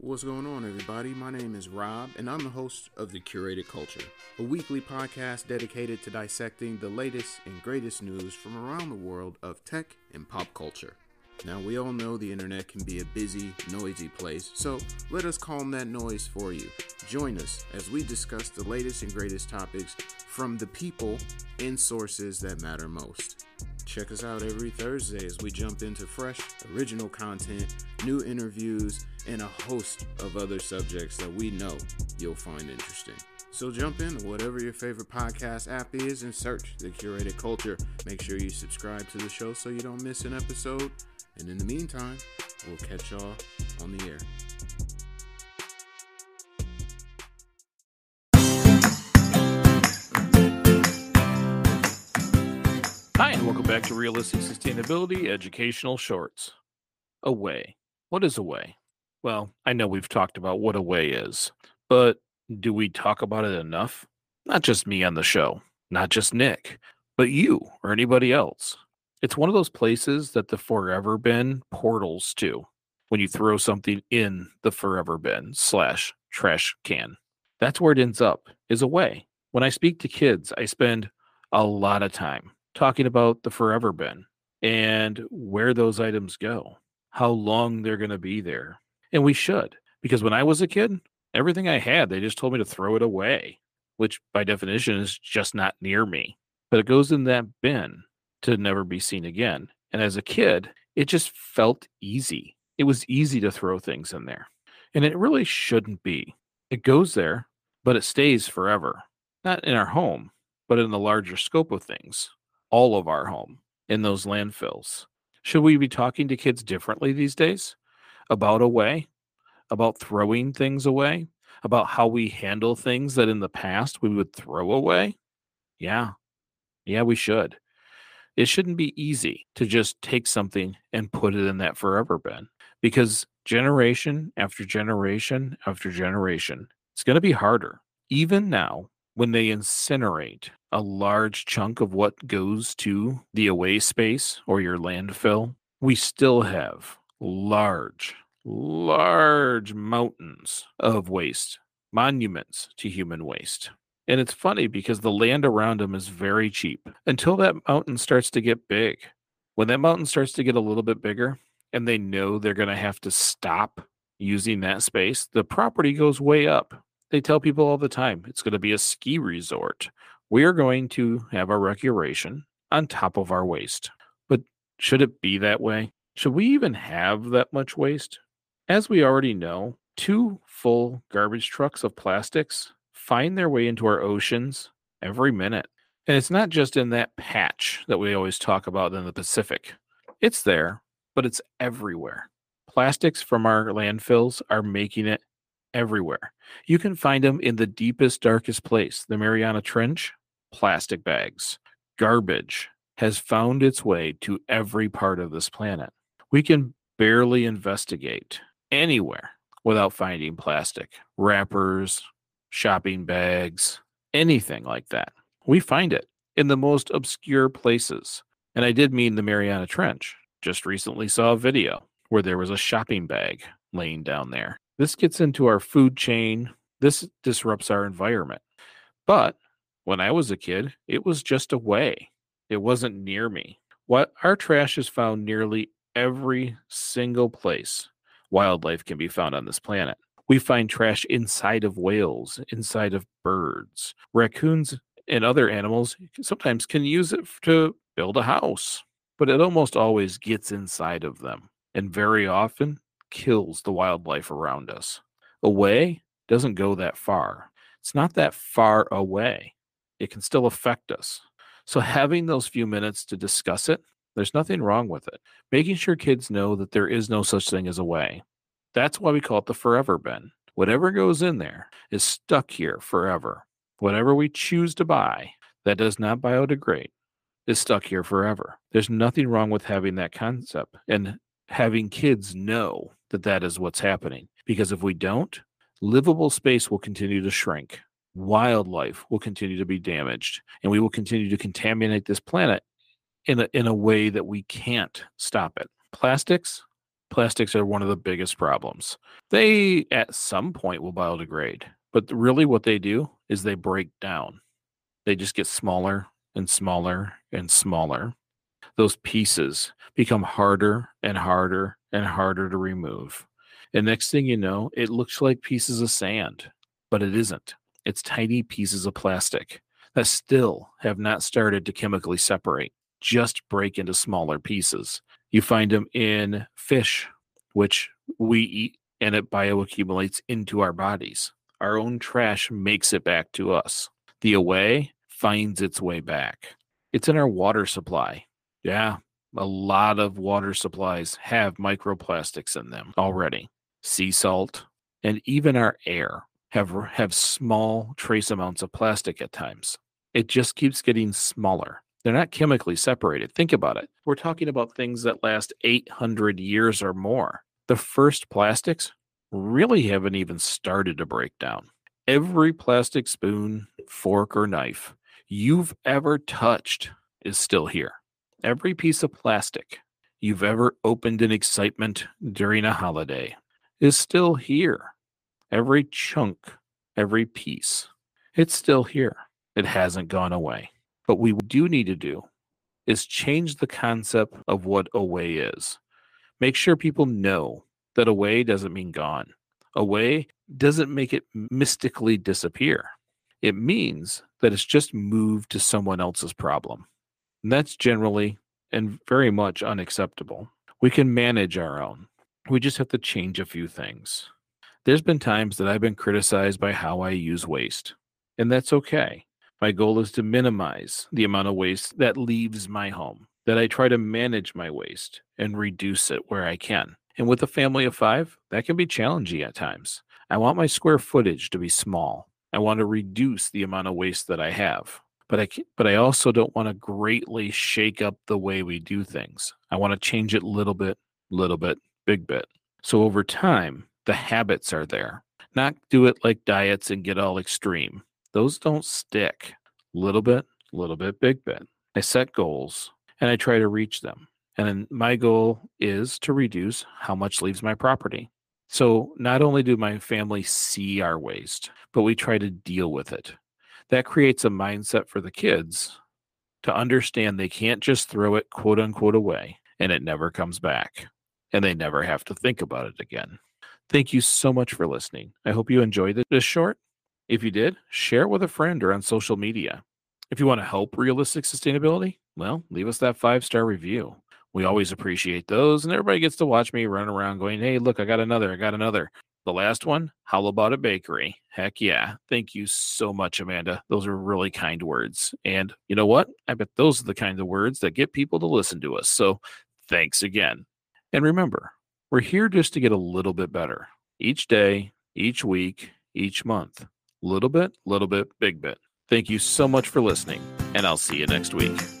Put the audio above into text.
What's going on, everybody? My name is Rob, and I'm the host of The Curated Culture, a weekly podcast dedicated to dissecting the latest and greatest news from around the world of tech and pop culture. Now, we all know the internet can be a busy, noisy place, so let us calm that noise for you. Join us as we discuss the latest and greatest topics from the people and sources that matter most. Check us out every Thursday as we jump into fresh, original content, new interviews, and a host of other subjects that we know you'll find interesting. So jump in whatever your favorite podcast app is and search the curated culture. Make sure you subscribe to the show so you don't miss an episode. And in the meantime, we'll catch y'all on the air. Hi, and welcome back to Realistic Sustainability Educational Shorts. Away. What is a way? Well, I know we've talked about what a way is, but do we talk about it enough? Not just me on the show, not just Nick, but you or anybody else. It's one of those places that the forever bin portals to when you throw something in the forever bin slash trash can. That's where it ends up, is a way. When I speak to kids, I spend a lot of time talking about the forever bin and where those items go, how long they're going to be there. And we should, because when I was a kid, everything I had, they just told me to throw it away, which by definition is just not near me. But it goes in that bin to never be seen again. And as a kid, it just felt easy. It was easy to throw things in there. And it really shouldn't be. It goes there, but it stays forever. Not in our home, but in the larger scope of things all of our home in those landfills. Should we be talking to kids differently these days about away, about throwing things away, about how we handle things that in the past we would throw away? Yeah, yeah, we should. It shouldn't be easy to just take something and put it in that forever bin because generation after generation after generation, it's going to be harder. Even now, when they incinerate a large chunk of what goes to the away space or your landfill, we still have large, large mountains of waste, monuments to human waste. And it's funny because the land around them is very cheap until that mountain starts to get big. When that mountain starts to get a little bit bigger and they know they're going to have to stop using that space, the property goes way up they tell people all the time it's going to be a ski resort. We are going to have our recreation on top of our waste. But should it be that way? Should we even have that much waste? As we already know, two full garbage trucks of plastics find their way into our oceans every minute. And it's not just in that patch that we always talk about in the Pacific. It's there, but it's everywhere. Plastics from our landfills are making it everywhere. You can find them in the deepest, darkest place, the Mariana Trench. Plastic bags, garbage has found its way to every part of this planet. We can barely investigate anywhere without finding plastic wrappers, shopping bags, anything like that. We find it in the most obscure places. And I did mean the Mariana Trench. Just recently saw a video where there was a shopping bag laying down there. This gets into our food chain. This disrupts our environment. But when I was a kid, it was just away. It wasn't near me. What our trash is found nearly every single place wildlife can be found on this planet. We find trash inside of whales, inside of birds. Raccoons and other animals sometimes can use it to build a house, but it almost always gets inside of them. And very often, kills the wildlife around us. Away doesn't go that far. It's not that far away. It can still affect us. So, having those few minutes to discuss it, there's nothing wrong with it. Making sure kids know that there is no such thing as a way. That's why we call it the forever bin. Whatever goes in there is stuck here forever. Whatever we choose to buy that does not biodegrade is stuck here forever. There's nothing wrong with having that concept and having kids know that that is what's happening. Because if we don't, livable space will continue to shrink, wildlife will continue to be damaged, and we will continue to contaminate this planet in a, in a way that we can't stop it. Plastics plastics are one of the biggest problems. They, at some point, will biodegrade, but really what they do is they break down. They just get smaller and smaller and smaller. Those pieces become harder and harder and harder to remove. And next thing you know, it looks like pieces of sand, but it isn't. It's tiny pieces of plastic that still have not started to chemically separate, just break into smaller pieces. You find them in fish, which we eat and it bioaccumulates into our bodies. Our own trash makes it back to us. The away finds its way back. It's in our water supply. Yeah, a lot of water supplies have microplastics in them already. Sea salt and even our air have have small trace amounts of plastic at times. It just keeps getting smaller. They're not chemically separated. Think about it. We're talking about things that last 800 years or more. The first plastics really haven't even started to break down. Every plastic spoon, fork, or knife you've ever touched is still here. Every piece of plastic you've ever opened in excitement during a holiday is still here. Every chunk, every piece, it's still here. It hasn't gone away. What we do need to do is change the concept of what away is. Make sure people know that away doesn't mean gone. Away doesn't make it mystically disappear. It means that it's just moved to someone else's problem. And that's generally and very much unacceptable. We can manage our own. We just have to change a few things. There's been times that I've been criticized by how I use waste, and that's okay. My goal is to minimize the amount of waste that leaves my home, that I try to manage my waste and reduce it where I can. And with a family of five, that can be challenging at times. I want my square footage to be small. I want to reduce the amount of waste that I have. But I but I also don't want to greatly shake up the way we do things. I want to change it little bit, little bit, big bit. So over time, the habits are there. Not do it like diets and get all extreme, those don't stick. Little bit, little bit, big bit. I set goals and I try to reach them. And my goal is to reduce how much leaves my property. So not only do my family see our waste, but we try to deal with it. That creates a mindset for the kids to understand they can't just throw it quote unquote away and it never comes back and they never have to think about it again. Thank you so much for listening. I hope you enjoyed this short if you did, share it with a friend or on social media. If you want to help realistic sustainability, well, leave us that five star review. We always appreciate those, and everybody gets to watch me run around going, Hey, look, I got another, I got another. The last one, How About a Bakery? Heck yeah. Thank you so much, Amanda. Those are really kind words. And you know what? I bet those are the kind of words that get people to listen to us. So thanks again. And remember, we're here just to get a little bit better each day, each week, each month. Little bit, little bit, big bit. Thank you so much for listening, and I'll see you next week.